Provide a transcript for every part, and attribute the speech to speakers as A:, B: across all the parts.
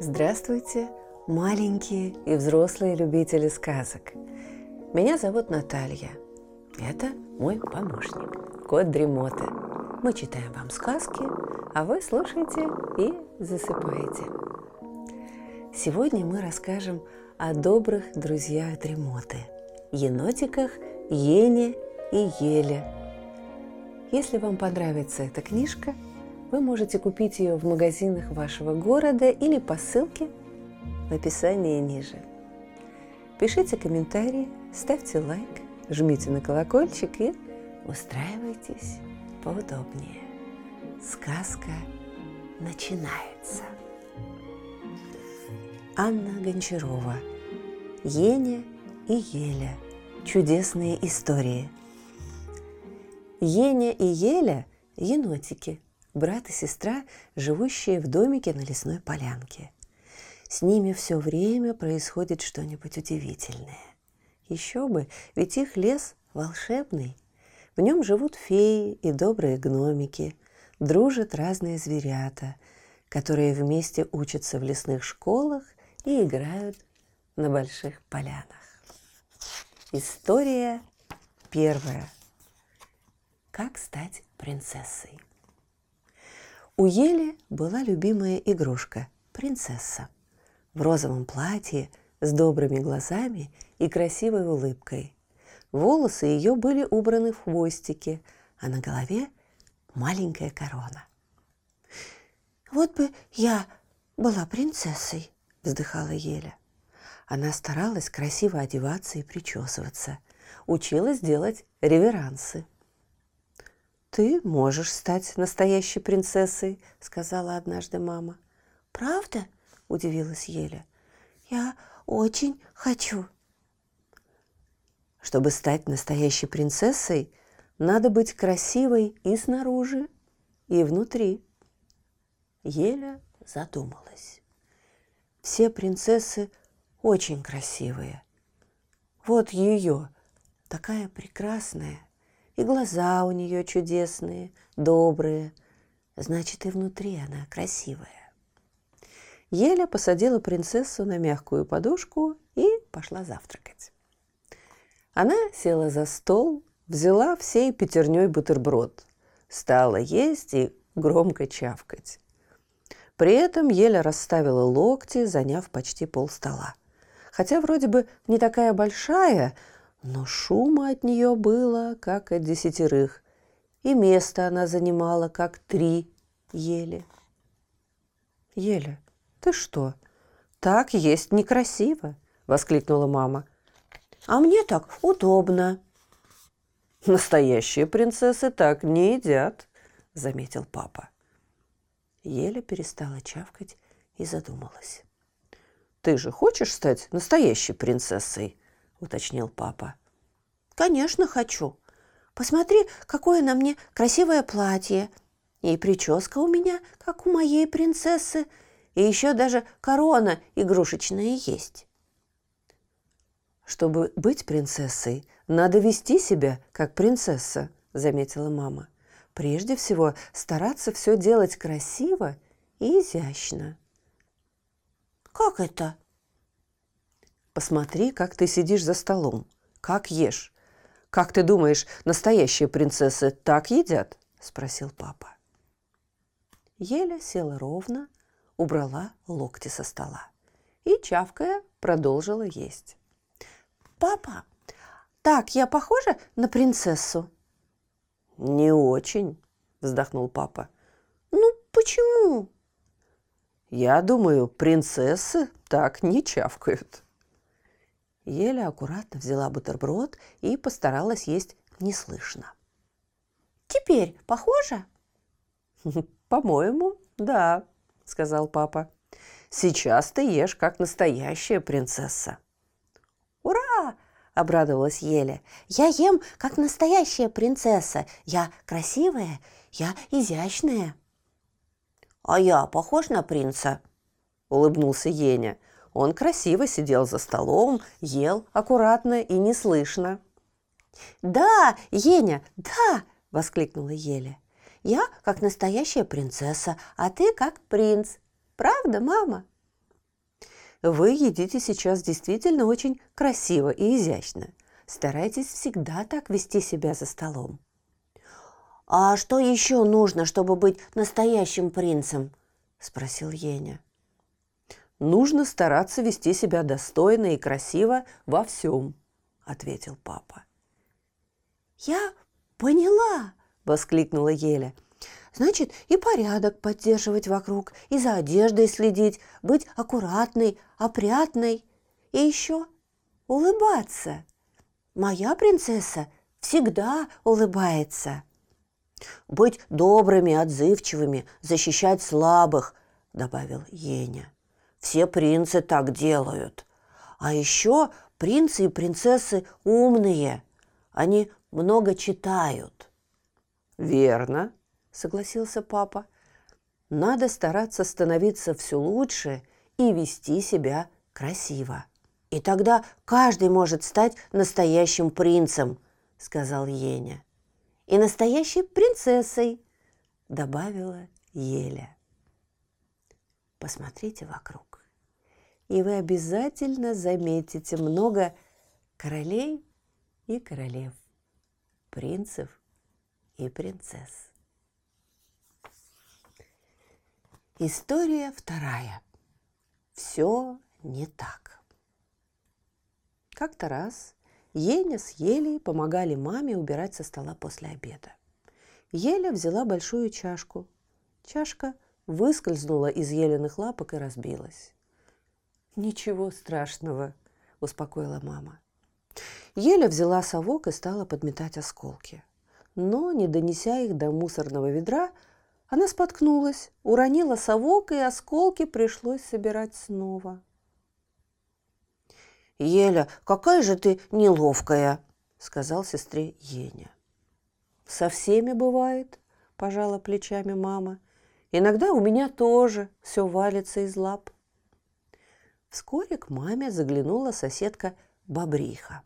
A: Здравствуйте, маленькие и взрослые любители сказок. Меня зовут Наталья. Это мой помощник, кот Дремота. Мы читаем вам сказки, а вы слушаете и засыпаете. Сегодня мы расскажем о добрых друзьях Дремоты – енотиках Ене и Еле. Если вам понравится эта книжка – вы можете купить ее в магазинах вашего города или по ссылке в описании ниже. Пишите комментарии, ставьте лайк, жмите на колокольчик и устраивайтесь поудобнее. Сказка начинается. Анна Гончарова. Еня и Еля. Чудесные истории. Еня и Еля – енотики – брат и сестра, живущие в домике на лесной полянке. С ними все время происходит что-нибудь удивительное. Еще бы, ведь их лес волшебный. В нем живут феи и добрые гномики, дружат разные зверята, которые вместе учатся в лесных школах и играют на больших полянах. История первая. Как стать принцессой? У Ели была любимая игрушка – принцесса. В розовом платье, с добрыми глазами и красивой улыбкой. Волосы ее были убраны в хвостики, а на голове маленькая корона. «Вот бы я была принцессой», – вздыхала Еля. Она старалась красиво одеваться и причесываться, училась делать реверансы – «Ты можешь стать настоящей принцессой», — сказала однажды мама. «Правда?» — удивилась Еля. «Я очень хочу». Чтобы стать настоящей принцессой, надо быть красивой и снаружи, и внутри. Еля задумалась. Все принцессы очень красивые. Вот ее, такая прекрасная, и глаза у нее чудесные, добрые. Значит, и внутри она красивая. Еля посадила принцессу на мягкую подушку и пошла завтракать. Она села за стол, взяла всей пятерней бутерброд, стала есть и громко чавкать. При этом Еля расставила локти, заняв почти пол стола. Хотя вроде бы не такая большая, но шума от нее было, как от десятерых, и место она занимала, как три еле. «Еля, ты что? Так есть некрасиво!» – воскликнула мама. «А мне так удобно!» «Настоящие принцессы так не едят», – заметил папа. Еля перестала чавкать и задумалась. «Ты же хочешь стать настоящей принцессой?» уточнил папа. «Конечно хочу. Посмотри, какое на мне красивое платье. И прическа у меня, как у моей принцессы. И еще даже корона игрушечная есть». «Чтобы быть принцессой, надо вести себя как принцесса», – заметила мама. «Прежде всего стараться все делать красиво и изящно». «Как это?» Посмотри, как ты сидишь за столом, как ешь. Как ты думаешь, настоящие принцессы так едят? Спросил папа. Еля села ровно, убрала локти со стола и, чавкая, продолжила есть. «Папа, так я похожа на принцессу?» «Не очень», – вздохнул папа. «Ну, почему?» «Я думаю, принцессы так не чавкают». Еля аккуратно взяла бутерброд и постаралась есть неслышно. «Теперь похоже?» «По-моему, да», — сказал папа. «Сейчас ты ешь, как настоящая принцесса».
B: «Ура!» – обрадовалась Еля. «Я ем, как настоящая принцесса. Я красивая, я изящная».
A: «А я похож на принца?» – улыбнулся Еня – он красиво сидел за столом, ел аккуратно и неслышно.
B: «Да, Еня, да!» – воскликнула Еля. «Я как настоящая принцесса, а ты как принц. Правда, мама?»
A: Вы едите сейчас действительно очень красиво и изящно. Старайтесь всегда так вести себя за столом.
B: «А что еще нужно, чтобы быть настоящим принцем?» – спросил Еня.
A: «Нужно стараться вести себя достойно и красиво во всем», – ответил папа.
B: «Я поняла!» – воскликнула Еля. Значит, и порядок поддерживать вокруг, и за одеждой следить, быть аккуратной, опрятной. И еще улыбаться. Моя принцесса всегда улыбается. Быть добрыми, отзывчивыми, защищать слабых, добавил Еня. Все принцы так делают. А еще принцы и принцессы умные. Они много читают.
A: Верно, согласился папа. Надо стараться становиться все лучше и вести себя красиво.
B: И тогда каждый может стать настоящим принцем, сказал Еня. И настоящей принцессой, добавила Еля. Посмотрите вокруг, и вы обязательно заметите много королей и королев, принцев и принцесс. История вторая. Все не так. Как-то раз Еня с Елей помогали маме убирать со стола после обеда. Еля взяла большую чашку. Чашка выскользнула из Елиных лапок и разбилась. «Ничего страшного», – успокоила мама. Еля взяла совок и стала подметать осколки. Но, не донеся их до мусорного ведра, она споткнулась, уронила совок, и осколки пришлось собирать снова. «Еля, какая же ты неловкая!» – сказал сестре Еня. «Со всеми бывает», – пожала плечами мама. «Иногда у меня тоже все валится из лап». Вскоре к маме заглянула соседка Бобриха.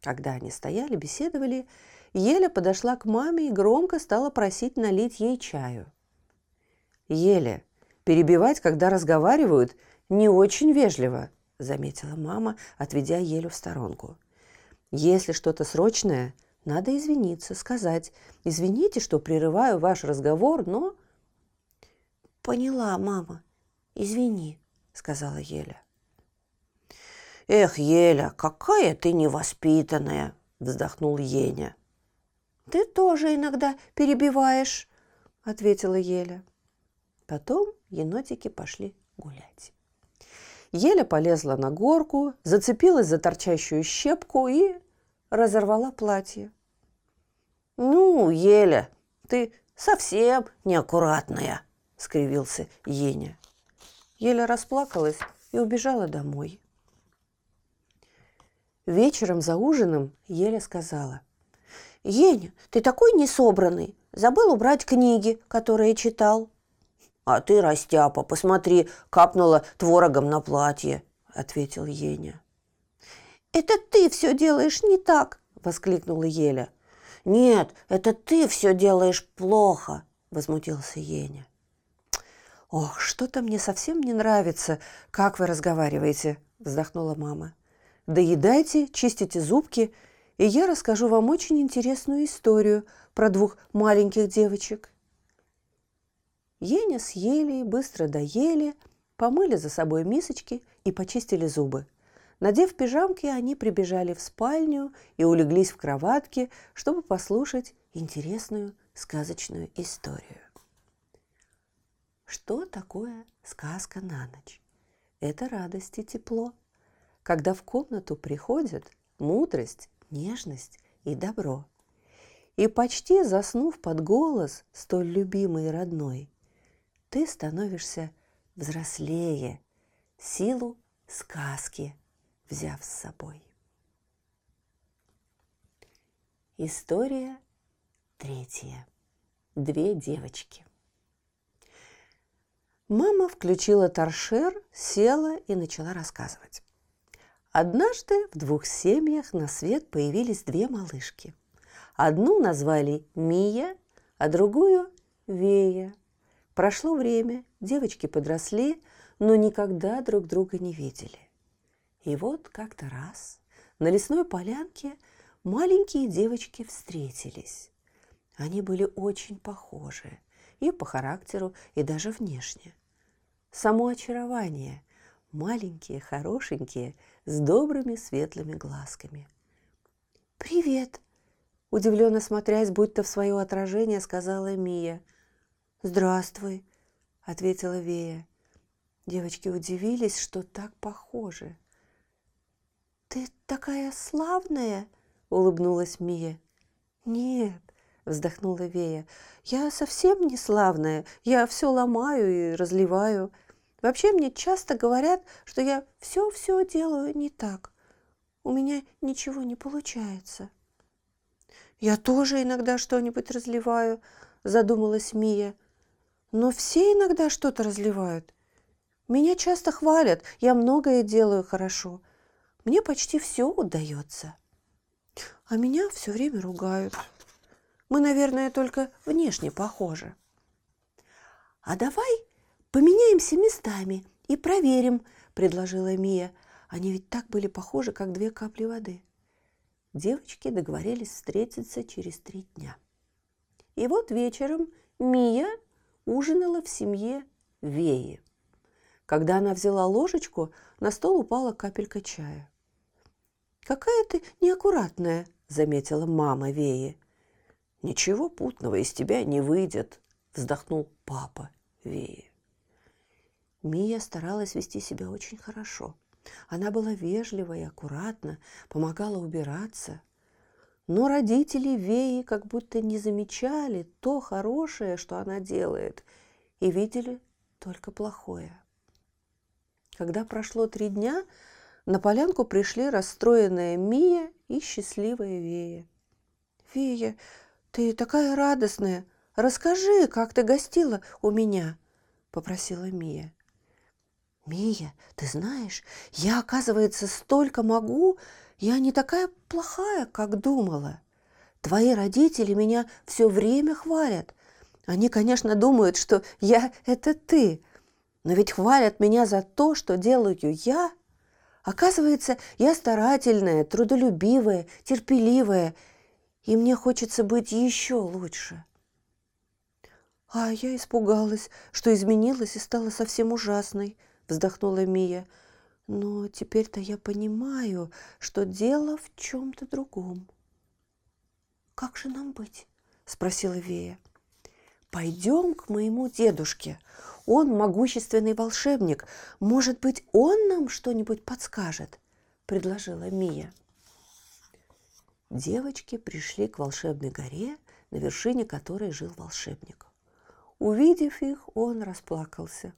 B: Когда они стояли, беседовали, Еля подошла к маме и громко стала просить налить ей чаю. Еле. Перебивать, когда разговаривают, не очень вежливо, заметила мама, отведя Елю в сторонку. Если что-то срочное, надо извиниться, сказать. Извините, что прерываю ваш разговор, но... Поняла, мама. Извини, сказала Еля. Эх, Еля, какая ты невоспитанная, вздохнул Еня. Ты тоже иногда перебиваешь, ответила Еля. Потом енотики пошли гулять. Еля полезла на горку, зацепилась за торчащую щепку и разорвала платье. «Ну, Еля, ты совсем неаккуратная», — скривился Еня. Еля расплакалась и убежала домой. Вечером за ужином Еля сказала. «Еня, ты такой несобранный. Забыл убрать книги, которые читал». «А ты, растяпа, посмотри, капнула творогом на платье», — ответил Еня. «Это ты все делаешь не так!» — воскликнула Еля. «Нет, это ты все делаешь плохо!» — возмутился Еня. «Ох, что-то мне совсем не нравится, как вы разговариваете!» — вздохнула мама. «Доедайте, чистите зубки, и я расскажу вам очень интересную историю про двух маленьких девочек». Еня съели, быстро доели, помыли за собой мисочки и почистили зубы. Надев пижамки, они прибежали в спальню и улеглись в кроватке, чтобы послушать интересную сказочную историю. Что такое сказка на ночь? Это радость и тепло. Когда в комнату приходят мудрость, нежность и добро. И почти заснув под голос столь любимый и родной, ты становишься взрослее, силу сказки взяв с собой. История третья. Две девочки. Мама включила торшер, села и начала рассказывать.
A: Однажды в двух семьях на свет появились две малышки. Одну назвали Мия, а другую – Вея. Прошло время, девочки подросли, но никогда друг друга не видели. И вот как-то раз на лесной полянке маленькие девочки встретились. Они были очень похожи и по характеру, и даже внешне. Само очарование – маленькие, хорошенькие, с добрыми светлыми глазками. «Привет!» – удивленно смотрясь, будто в свое отражение, сказала Мия. «Здравствуй!» – ответила Вея. Девочки удивились, что так похожи. «Ты такая славная!» – улыбнулась Мия. «Нет», – вздохнула Вея, – «я совсем не славная. Я все ломаю и разливаю. Вообще мне часто говорят, что я все-все делаю не так. У меня ничего не получается». «Я тоже иногда что-нибудь разливаю», – задумалась Мия. «Но все иногда что-то разливают. Меня часто хвалят, я многое делаю хорошо. Мне почти все удается. А меня все время ругают. Мы, наверное, только внешне похожи. А давай поменяемся местами и проверим, предложила Мия. Они ведь так были похожи, как две капли воды. Девочки договорились встретиться через три дня. И вот вечером Мия ужинала в семье Веи. Когда она взяла ложечку, на стол упала капелька чая. «Какая ты неаккуратная», – заметила мама Веи. «Ничего путного из тебя не выйдет», – вздохнул папа Веи. Мия старалась вести себя очень хорошо. Она была вежлива и аккуратна, помогала убираться. Но родители Веи как будто не замечали то хорошее, что она делает, и видели только плохое. Когда прошло три дня, на полянку пришли расстроенная Мия и счастливая Вея. «Вея, ты такая радостная! Расскажи, как ты гостила у меня!» – попросила Мия. «Мия, ты знаешь, я, оказывается, столько могу, я не такая плохая, как думала. Твои родители меня все время хвалят. Они, конечно, думают, что я – это ты, но ведь хвалят меня за то, что делаю я. Оказывается, я старательная, трудолюбивая, терпеливая, и мне хочется быть еще лучше. А я испугалась, что изменилась и стала совсем ужасной, вздохнула Мия. Но теперь-то я понимаю, что дело в чем-то другом. Как же нам быть? спросила Вея. Пойдем к моему дедушке. Он могущественный волшебник. Может быть, он нам что-нибудь подскажет?» – предложила Мия. Девочки пришли к волшебной горе, на вершине которой жил волшебник. Увидев их, он расплакался.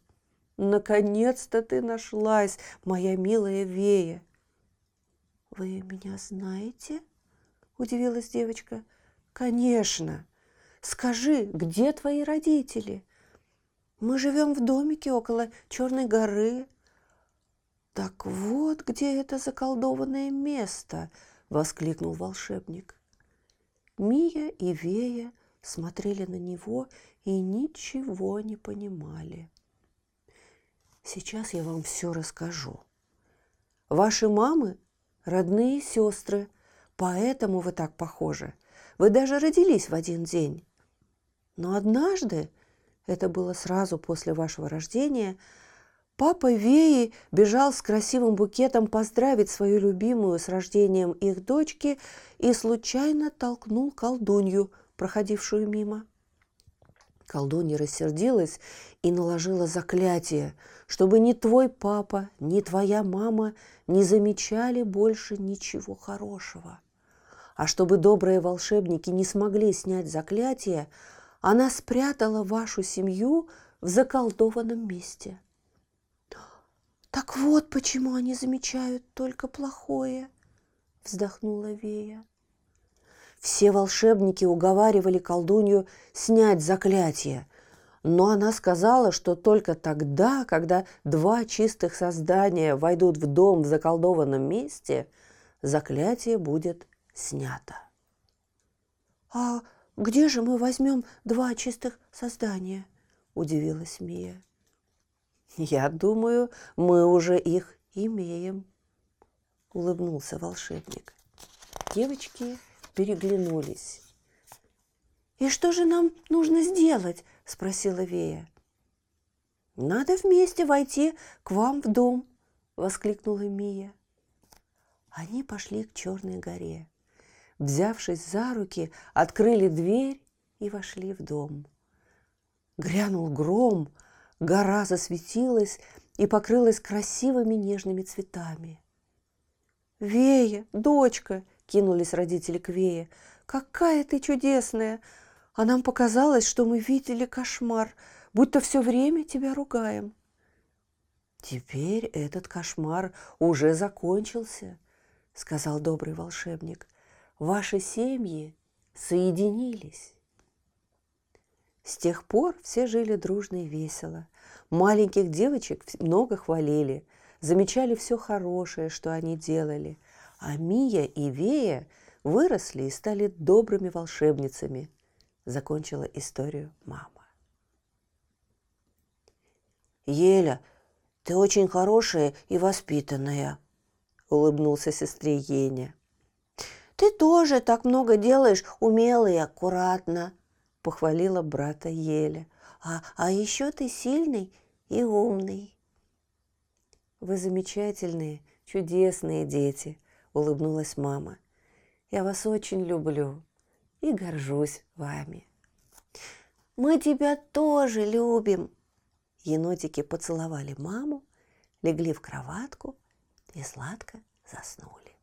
A: «Наконец-то ты нашлась, моя милая Вея!» «Вы меня знаете?» – удивилась девочка. «Конечно! Скажи, где твои родители?» Мы живем в домике около Черной горы. Так вот, где это заколдованное место, воскликнул волшебник. Мия и Вея смотрели на него и ничего не понимали. Сейчас я вам все расскажу. Ваши мамы – родные сестры, поэтому вы так похожи. Вы даже родились в один день. Но однажды это было сразу после вашего рождения, папа Веи бежал с красивым букетом поздравить свою любимую с рождением их дочки и случайно толкнул колдунью, проходившую мимо. Колдунья рассердилась и наложила заклятие, чтобы ни твой папа, ни твоя мама не замечали больше ничего хорошего. А чтобы добрые волшебники не смогли снять заклятие, она спрятала вашу семью в заколдованном месте. Так вот почему они замечают только плохое, вздохнула Вея. Все волшебники уговаривали колдунью снять заклятие,
B: но она сказала, что только тогда, когда два чистых создания войдут в дом в заколдованном месте, заклятие будет снято.
A: «А где же мы возьмем два чистых создания?» – удивилась Мия.
B: «Я думаю, мы уже их имеем», – улыбнулся волшебник. Девочки переглянулись.
A: «И что же нам нужно сделать?» – спросила Вея.
B: «Надо вместе войти к вам в дом», – воскликнула Мия. Они пошли к Черной горе. Взявшись за руки, открыли дверь и вошли в дом. Грянул гром, гора засветилась и покрылась красивыми нежными цветами.
A: «Вея, дочка!» – кинулись родители к Вее. «Какая ты чудесная! А нам показалось, что мы видели кошмар, будто все время тебя ругаем».
B: «Теперь этот кошмар уже закончился», — сказал добрый волшебник. «Ваши семьи соединились». С тех пор все жили дружно и весело. Маленьких девочек много хвалили, замечали все хорошее, что они делали. А Мия и Вея выросли и стали добрыми волшебницами – закончила историю мама.
A: «Еля, ты очень хорошая и воспитанная», — улыбнулся сестре Еня. «Ты тоже так много делаешь умело и аккуратно», — похвалила брата Еля. «А, а еще ты сильный и умный».
B: «Вы замечательные, чудесные дети», — улыбнулась мама. «Я вас очень люблю и горжусь вами.
A: Мы тебя тоже любим.
B: Енотики поцеловали маму, легли в кроватку и сладко заснули.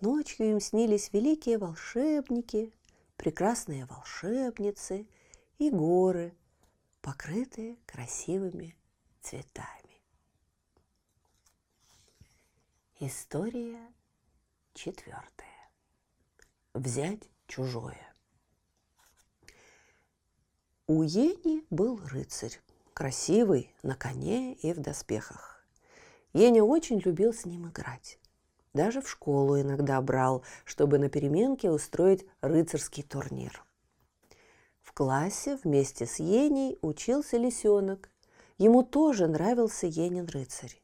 B: Ночью им снились великие волшебники, прекрасные волшебницы и горы, покрытые красивыми цветами. История четвертая. Взять чужое. У Ени был рыцарь, красивый, на коне и в доспехах. Еня очень любил с ним играть. Даже в школу иногда брал, чтобы на переменке устроить рыцарский турнир. В классе вместе с Еней учился лисенок. Ему тоже нравился Енин рыцарь.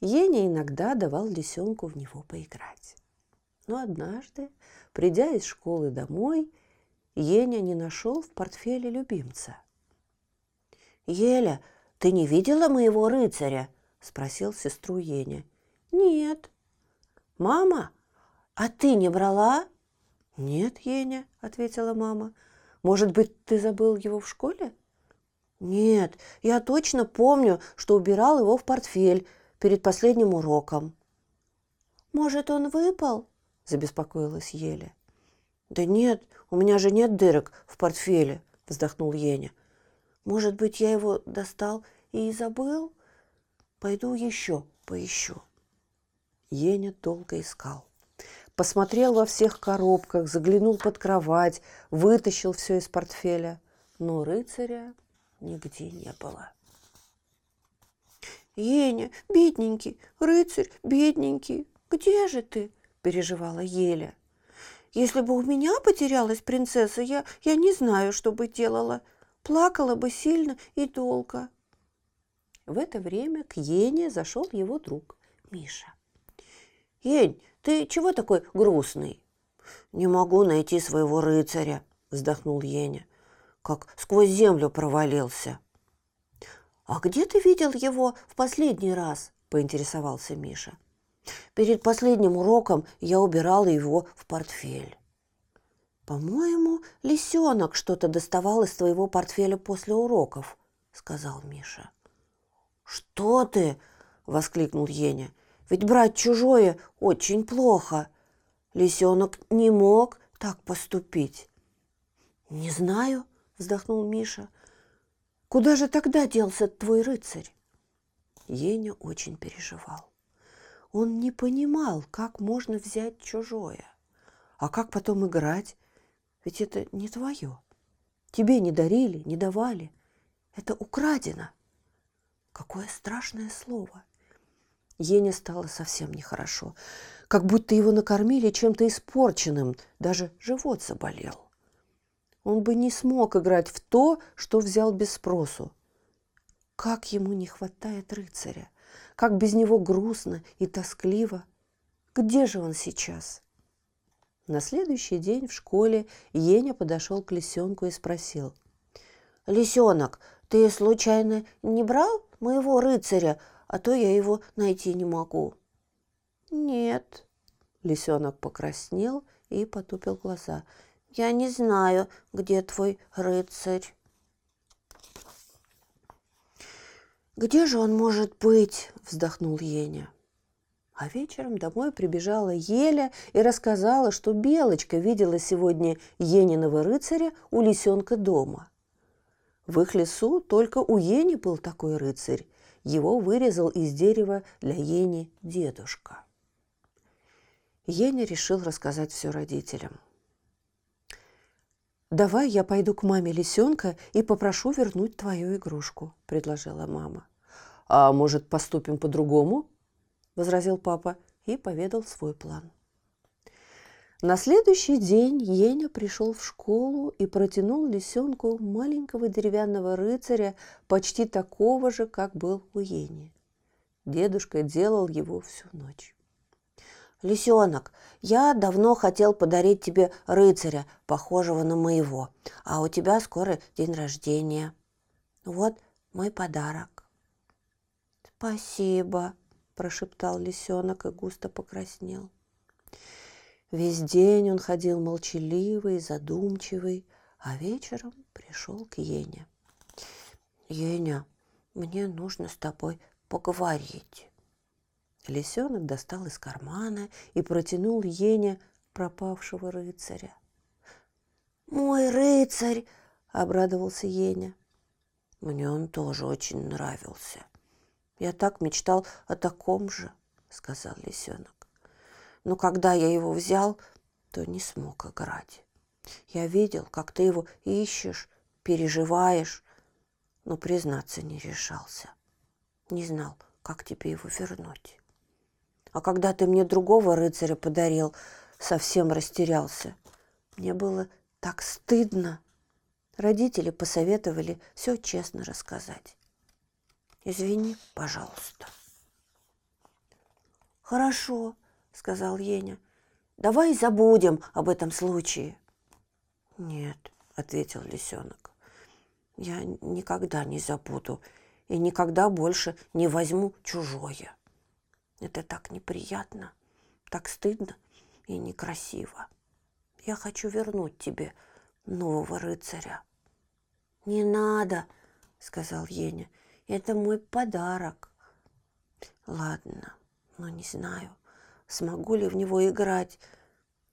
B: Еня иногда давал лисенку в него поиграть. Но однажды Придя из школы домой, Еня не нашел в портфеле любимца.
A: «Еля, ты не видела моего рыцаря?» – спросил сестру Еня.
B: «Нет».
A: «Мама, а ты не брала?»
B: «Нет, Еня», – ответила мама. «Может быть, ты забыл его в школе?»
A: «Нет, я точно помню, что убирал его в портфель перед последним уроком». «Может, он выпал?» забеспокоилась Еля.
B: «Да нет, у меня же нет дырок в портфеле», – вздохнул Еня.
A: «Может быть, я его достал и забыл? Пойду еще поищу».
B: Еня долго искал. Посмотрел во всех коробках, заглянул под кровать, вытащил все из портфеля. Но рыцаря нигде не было.
A: «Еня, бедненький, рыцарь, бедненький, где же ты?» переживала Еля. Если бы у меня потерялась принцесса, я, я не знаю, что бы делала. Плакала бы сильно и долго.
B: В это время к Ене зашел его друг Миша.
A: «Ень, ты чего такой грустный?» «Не могу найти своего рыцаря», – вздохнул Еня. «Как сквозь землю провалился». «А где ты видел его в последний раз?» – поинтересовался Миша. Перед последним уроком я убирала его в портфель. «По-моему, лисенок что-то доставал из твоего портфеля после уроков», — сказал Миша. «Что ты?» — воскликнул Еня. «Ведь брать чужое очень плохо. Лисенок не мог так поступить». «Не знаю», — вздохнул Миша. «Куда же тогда делся твой рыцарь?» Еня очень переживал. Он не понимал, как можно взять чужое. А как потом играть? Ведь это не твое. Тебе не дарили, не давали.
B: Это украдено. Какое страшное слово. Ене стало совсем нехорошо, как будто его накормили чем-то испорченным, даже живот заболел. Он бы не смог играть в то, что взял без спросу. Как ему не хватает рыцаря, как без него грустно и тоскливо. Где же он сейчас? На следующий день в школе Еня подошел к лисенку и спросил. «Лисенок, ты случайно не брал моего рыцаря, а то я его найти не могу». «Нет». Лисенок покраснел и потупил глаза. «Я не знаю, где твой рыцарь». «Где же он может быть?» – вздохнул Еня. А вечером домой прибежала Еля и рассказала, что Белочка видела сегодня Ениного рыцаря у лисенка дома. В их лесу только у Ени был такой рыцарь. Его вырезал из дерева для Ени дедушка. Еня решил рассказать все родителям. «Давай я пойду к маме лисенка и попрошу вернуть твою игрушку», – предложила мама. «А может, поступим по-другому?» – возразил папа и поведал свой план. На следующий день Еня пришел в школу и протянул лисенку маленького деревянного рыцаря, почти такого же, как был у Ени. Дедушка делал его всю ночь. «Лисенок, я давно хотел подарить тебе рыцаря, похожего на моего, а у тебя скоро день рождения. Вот мой подарок». «Спасибо», прошептал лисенок и густо покраснел. Весь день он ходил молчаливый, задумчивый, а вечером пришел к Ене. «Еня, мне нужно с тобой поговорить». Лисенок достал из кармана и протянул Ене пропавшего рыцаря. «Мой рыцарь!» – обрадовался Еня. Мне он тоже очень нравился – я так мечтал о таком же, сказал лисенок. Но когда я его взял, то не смог играть. Я видел, как ты его ищешь, переживаешь, но признаться не решался. Не знал, как тебе его вернуть. А когда ты мне другого рыцаря подарил, совсем растерялся. Мне было так стыдно. Родители посоветовали все честно рассказать. Извини, пожалуйста. Хорошо, сказал Еня. Давай забудем об этом случае. Нет, ответил лисенок. Я никогда не забуду и никогда больше не возьму чужое. Это так неприятно, так стыдно и некрасиво. Я хочу вернуть тебе нового рыцаря. Не надо, сказал Еня. Это мой подарок. Ладно, но не знаю, смогу ли в него играть.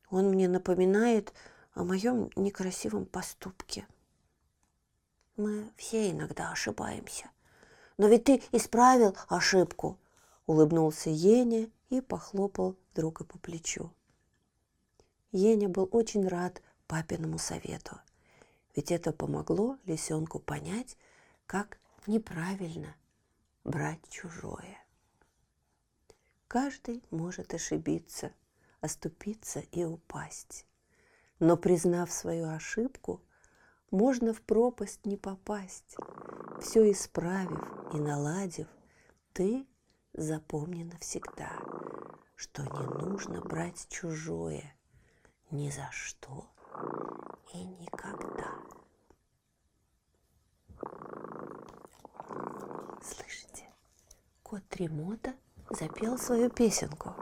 B: Он мне напоминает о моем некрасивом поступке. Мы все иногда ошибаемся. Но ведь ты исправил ошибку, улыбнулся Еня и похлопал друга по плечу. Еня был очень рад папиному совету, ведь это помогло лисенку понять, как неправильно брать чужое. Каждый может ошибиться, оступиться и упасть. Но признав свою ошибку, можно в пропасть не попасть. Все исправив и наладив, ты запомни навсегда, что не нужно брать чужое ни за что и никогда. Слышите, кот Тремота запел свою песенку.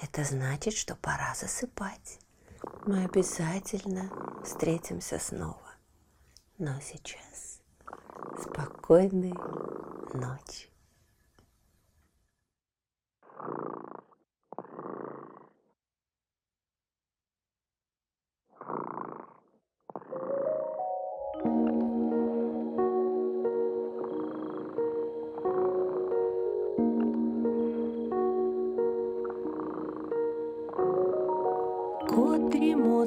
B: Это значит, что пора засыпать. Мы обязательно встретимся снова. Но сейчас спокойной ночи.